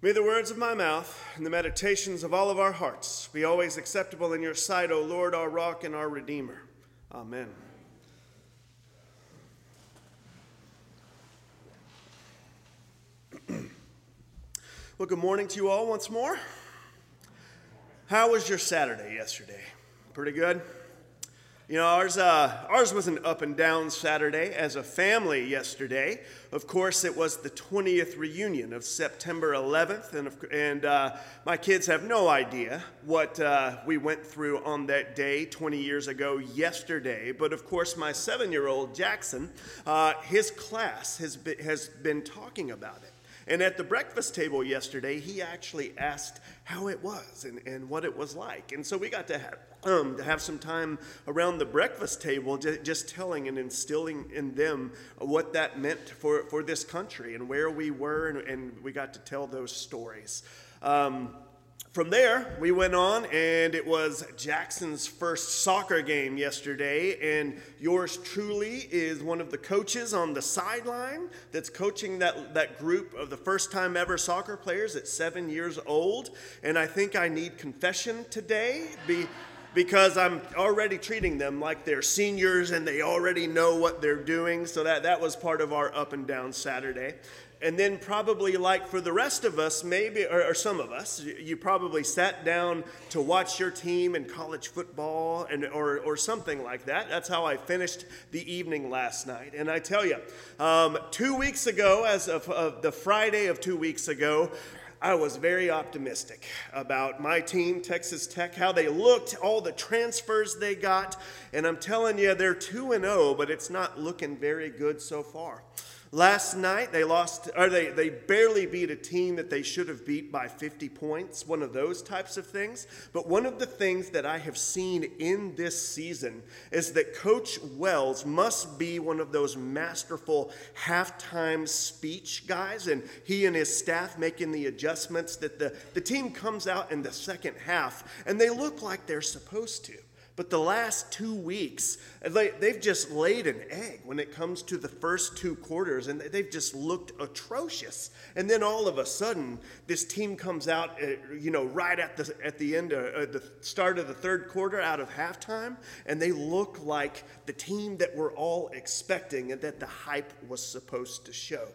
May the words of my mouth and the meditations of all of our hearts be always acceptable in your sight, O Lord, our rock and our redeemer. Amen. well, good morning to you all once more. How was your Saturday yesterday? Pretty good? You know, ours, uh, ours was an up and down Saturday as a family yesterday. Of course, it was the 20th reunion of September 11th, and, and uh, my kids have no idea what uh, we went through on that day 20 years ago yesterday. But of course, my seven year old Jackson, uh, his class has been, has been talking about it. And at the breakfast table yesterday, he actually asked how it was and, and what it was like. And so we got to have, um, to have some time around the breakfast table just, telling and instilling in them what that meant for, for this country and where we were, and, and we got to tell those stories. Um, from there, we went on, and it was Jackson's first soccer game yesterday. And yours truly is one of the coaches on the sideline that's coaching that, that group of the first time ever soccer players at seven years old. And I think I need confession today. Be, because I'm already treating them like they're seniors and they already know what they're doing. So that, that was part of our up and down Saturday. And then probably like for the rest of us maybe or, or, some of us you probably sat down to watch your team in college football and or, or something like that. That's how i finished the evening last night. And i tell you um, two weeks ago as of, of the friday of two weeks ago I was very optimistic about my team, Texas Tech, how they looked, all the transfers they got. And I'm telling you, they're 2 and 0, but it's not looking very good so far. Last night they lost, or they, they barely beat a team that they should have beat by 50 points, one of those types of things. But one of the things that I have seen in this season is that Coach Wells must be one of those masterful halftime speech guys, and he and his staff making the adjustments that the, the team comes out in the second half and they look like they're supposed to. But the last two weeks, they've just laid an egg when it comes to the first two quarters, and they've just looked atrocious. And then all of a sudden, this team comes out, uh, you know, right at the at the end, of, uh, the start of the third quarter, out of halftime, and they look like the team that we're all expecting and that the hype was supposed to show.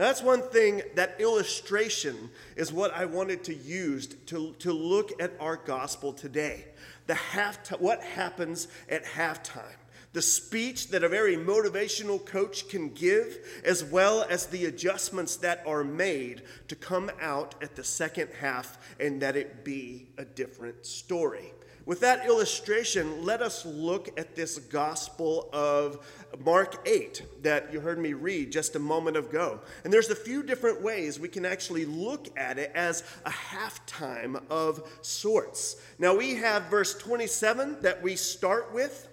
That's one thing, that illustration is what I wanted to use to, to look at our gospel today. The half what happens at halftime the speech that a very motivational coach can give, as well as the adjustments that are made to come out at the second half and that it be a different story. With that illustration, let us look at this Gospel of Mark 8 that you heard me read just a moment ago. And there's a few different ways we can actually look at it as a halftime of sorts. Now, we have verse 27 that we start with.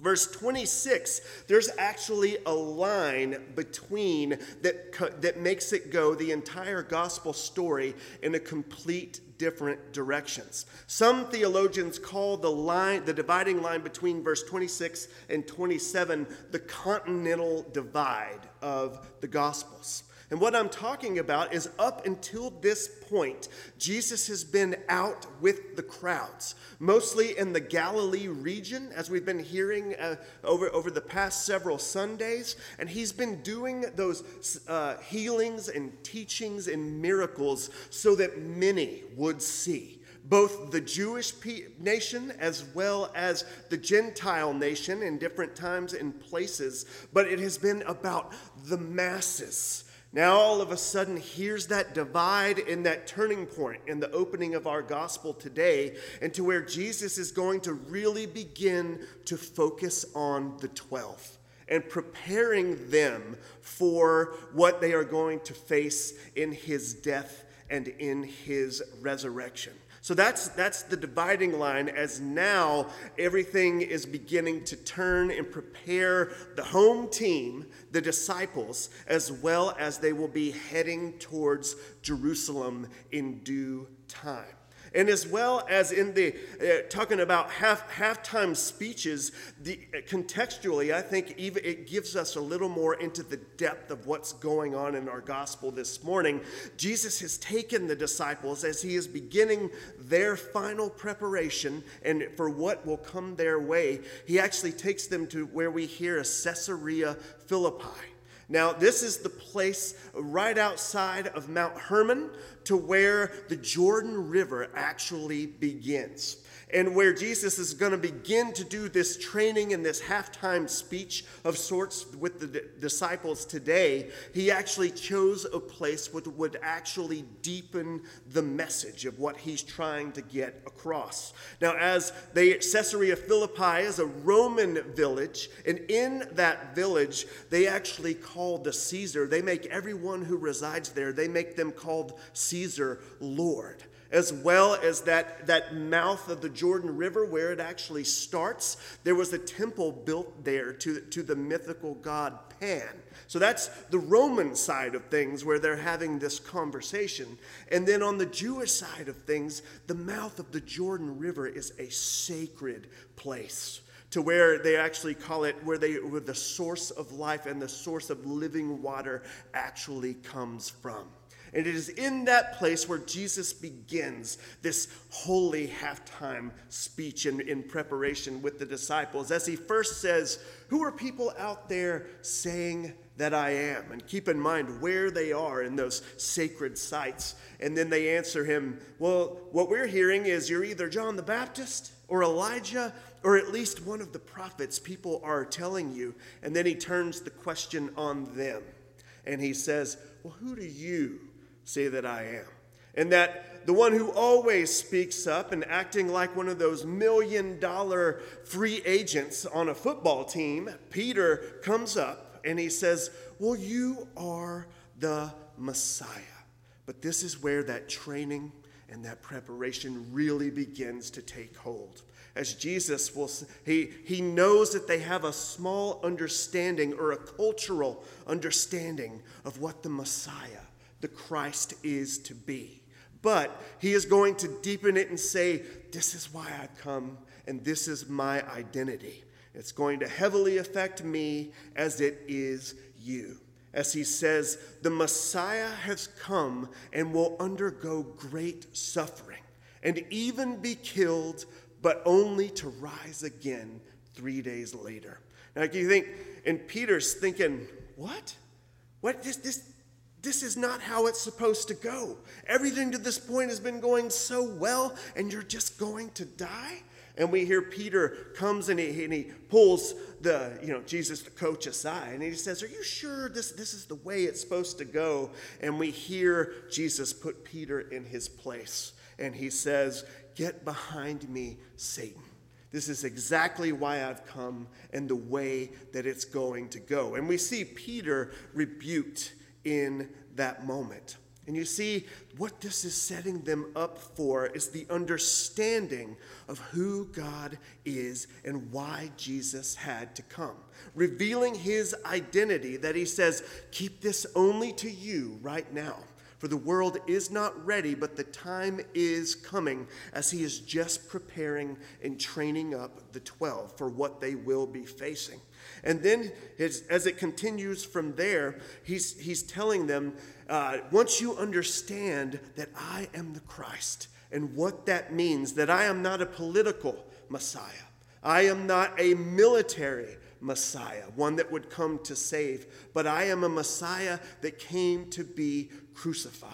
Verse 26, there's actually a line between that, that makes it go the entire gospel story in a complete different directions. Some theologians call the line, the dividing line between verse 26 and 27, the continental divide of the Gospels. And what I'm talking about is up until this point, Jesus has been out with the crowds, mostly in the Galilee region, as we've been hearing uh, over, over the past several Sundays. And he's been doing those uh, healings and teachings and miracles so that many would see both the Jewish nation as well as the Gentile nation in different times and places, but it has been about the masses now, all of a sudden, here's that divide and that turning point in the opening of our gospel today, into where Jesus is going to really begin to focus on the 12 and preparing them for what they are going to face in his death and in his resurrection. So that's, that's the dividing line as now everything is beginning to turn and prepare the home team, the disciples, as well as they will be heading towards Jerusalem in due time. And as well as in the uh, talking about half halftime speeches, the, uh, contextually, I think even it gives us a little more into the depth of what's going on in our gospel this morning. Jesus has taken the disciples as he is beginning their final preparation and for what will come their way. He actually takes them to where we hear a Caesarea Philippi. Now, this is the place right outside of Mount Hermon to where the Jordan River actually begins and where Jesus is going to begin to do this training and this halftime speech of sorts with the disciples today, he actually chose a place that would actually deepen the message of what he's trying to get across. Now, as they Caesarea Philippi is a Roman village, and in that village, they actually call the Caesar, they make everyone who resides there, they make them called Caesar Lord as well as that, that mouth of the Jordan River where it actually starts. There was a temple built there to, to the mythical god Pan. So that's the Roman side of things where they're having this conversation. And then on the Jewish side of things, the mouth of the Jordan River is a sacred place to where they actually call it where they where the source of life and the source of living water actually comes from. And it is in that place where Jesus begins this holy halftime speech in, in preparation with the disciples, as he first says, Who are people out there saying that I am? And keep in mind where they are in those sacred sites. And then they answer him, Well, what we're hearing is you're either John the Baptist or Elijah or at least one of the prophets people are telling you. And then he turns the question on them and he says, Well, who do you say that I am. And that the one who always speaks up and acting like one of those million dollar free agents on a football team, Peter comes up and he says, Well, you are the Messiah. But this is where that training and that preparation really begins to take hold. As Jesus will, he, he knows that they have a small understanding or a cultural understanding of what the Messiah the Christ is to be. But he is going to deepen it and say, This is why I've come, and this is my identity. It's going to heavily affect me as it is you. As he says, the Messiah has come and will undergo great suffering and even be killed, but only to rise again three days later. Now, you think, and Peter's thinking, what? What? This, this, this is not how it's supposed to go. Everything to this point has been going so well, and you're just going to die? And we hear Peter comes and he, and he pulls the, you know, Jesus, the coach aside, and he says, Are you sure this, this is the way it's supposed to go? And we hear Jesus put Peter in his place. And he says, Get behind me, Satan. This is exactly why I've come and the way that it's going to go. And we see Peter rebuked in that moment. And you see, what this is setting them up for is the understanding of who God is and why Jesus had to come. Revealing his identity, that he says, Keep this only to you right now. For the world is not ready, but the time is coming as he is just preparing and training up the 12 for what they will be facing. And then, as it continues from there, he's, he's telling them uh, once you understand that I am the Christ and what that means, that I am not a political Messiah, I am not a military Messiah, one that would come to save, but I am a Messiah that came to be crucified.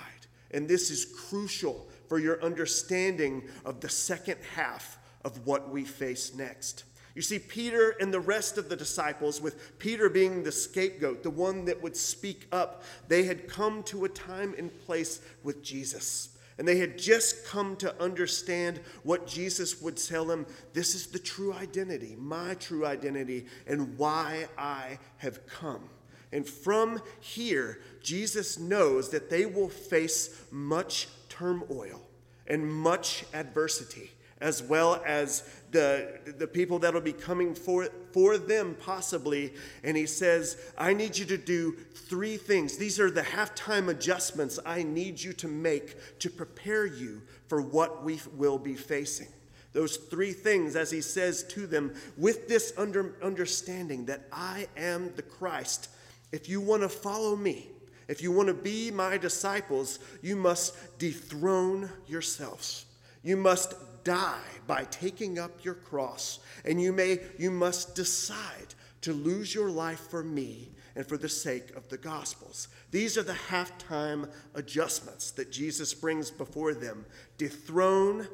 And this is crucial for your understanding of the second half of what we face next. You see, Peter and the rest of the disciples, with Peter being the scapegoat, the one that would speak up, they had come to a time and place with Jesus. And they had just come to understand what Jesus would tell them this is the true identity, my true identity, and why I have come. And from here, Jesus knows that they will face much turmoil and much adversity as well as the, the people that will be coming for, for them, possibly. And he says, I need you to do three things. These are the halftime adjustments I need you to make to prepare you for what we will be facing. Those three things, as he says to them, with this under, understanding that I am the Christ. If you want to follow me, if you want to be my disciples, you must dethrone yourselves. You must die by taking up your cross, and you may you must decide to lose your life for me and for the sake of the gospels. These are the halftime adjustments that Jesus brings before them. Dethrone,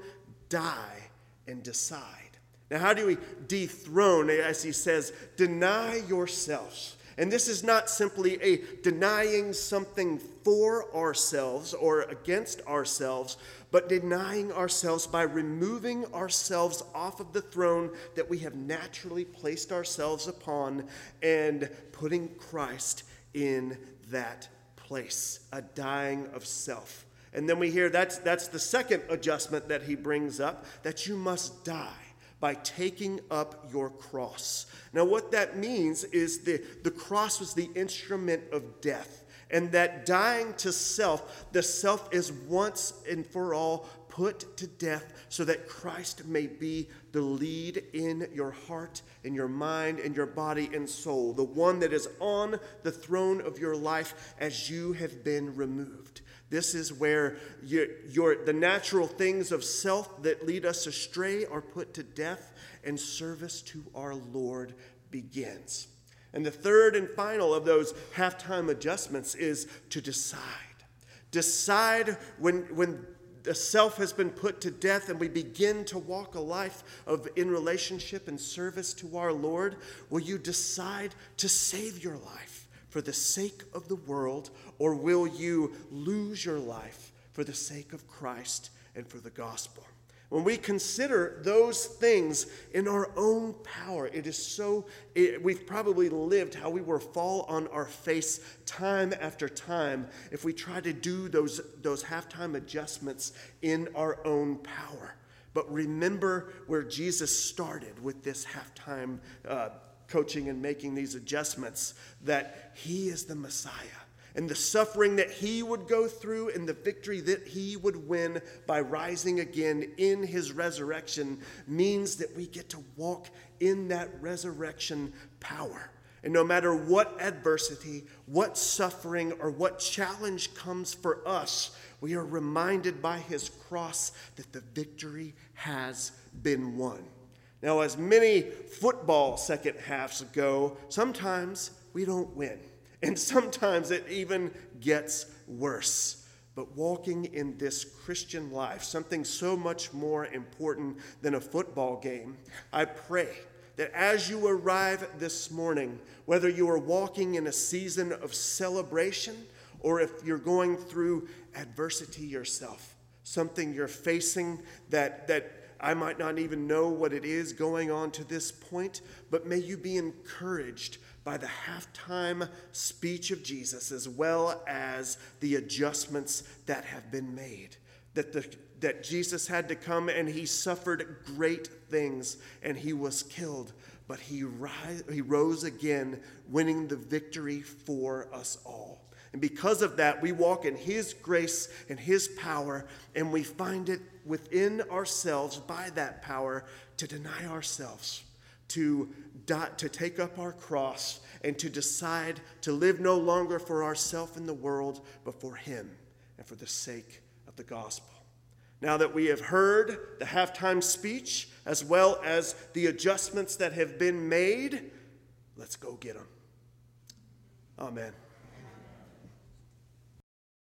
die, and decide. Now, how do we dethrone, as he says, deny yourselves? And this is not simply a denying something for ourselves or against ourselves, but denying ourselves by removing ourselves off of the throne that we have naturally placed ourselves upon and putting Christ in that place, a dying of self. And then we hear that's, that's the second adjustment that he brings up that you must die by taking up your cross. Now, what that means is the, the cross was the instrument of death, and that dying to self, the self is once and for all put to death so that Christ may be the lead in your heart, in your mind, in your body and soul, the one that is on the throne of your life as you have been removed. This is where your, your, the natural things of self that lead us astray are put to death, and service to our Lord begins. And the third and final of those halftime adjustments is to decide. Decide when, when the self has been put to death and we begin to walk a life of in relationship and service to our Lord, will you decide to save your life? For the sake of the world, or will you lose your life for the sake of Christ and for the gospel? When we consider those things in our own power, it is so, it, we've probably lived how we will fall on our face time after time if we try to do those, those halftime adjustments in our own power. But remember where Jesus started with this halftime uh, coaching and making these adjustments that he is the Messiah. And the suffering that he would go through and the victory that he would win by rising again in his resurrection means that we get to walk in that resurrection power. And no matter what adversity, what suffering, or what challenge comes for us, we are reminded by his cross that the victory has been won. Now, as many football second halves go, sometimes we don't win. And sometimes it even gets worse. But walking in this Christian life, something so much more important than a football game, I pray that as you arrive this morning, whether you are walking in a season of celebration or if you're going through adversity yourself, something you're facing that, that I might not even know what it is going on to this point, but may you be encouraged by the halftime speech of Jesus as well as the adjustments that have been made. That, the, that Jesus had to come and he suffered great things and he was killed, but he, ri- he rose again, winning the victory for us all. And because of that, we walk in His grace and His power, and we find it within ourselves by that power to deny ourselves, to, die, to take up our cross, and to decide to live no longer for ourselves in the world, but for Him and for the sake of the gospel. Now that we have heard the halftime speech as well as the adjustments that have been made, let's go get them. Amen.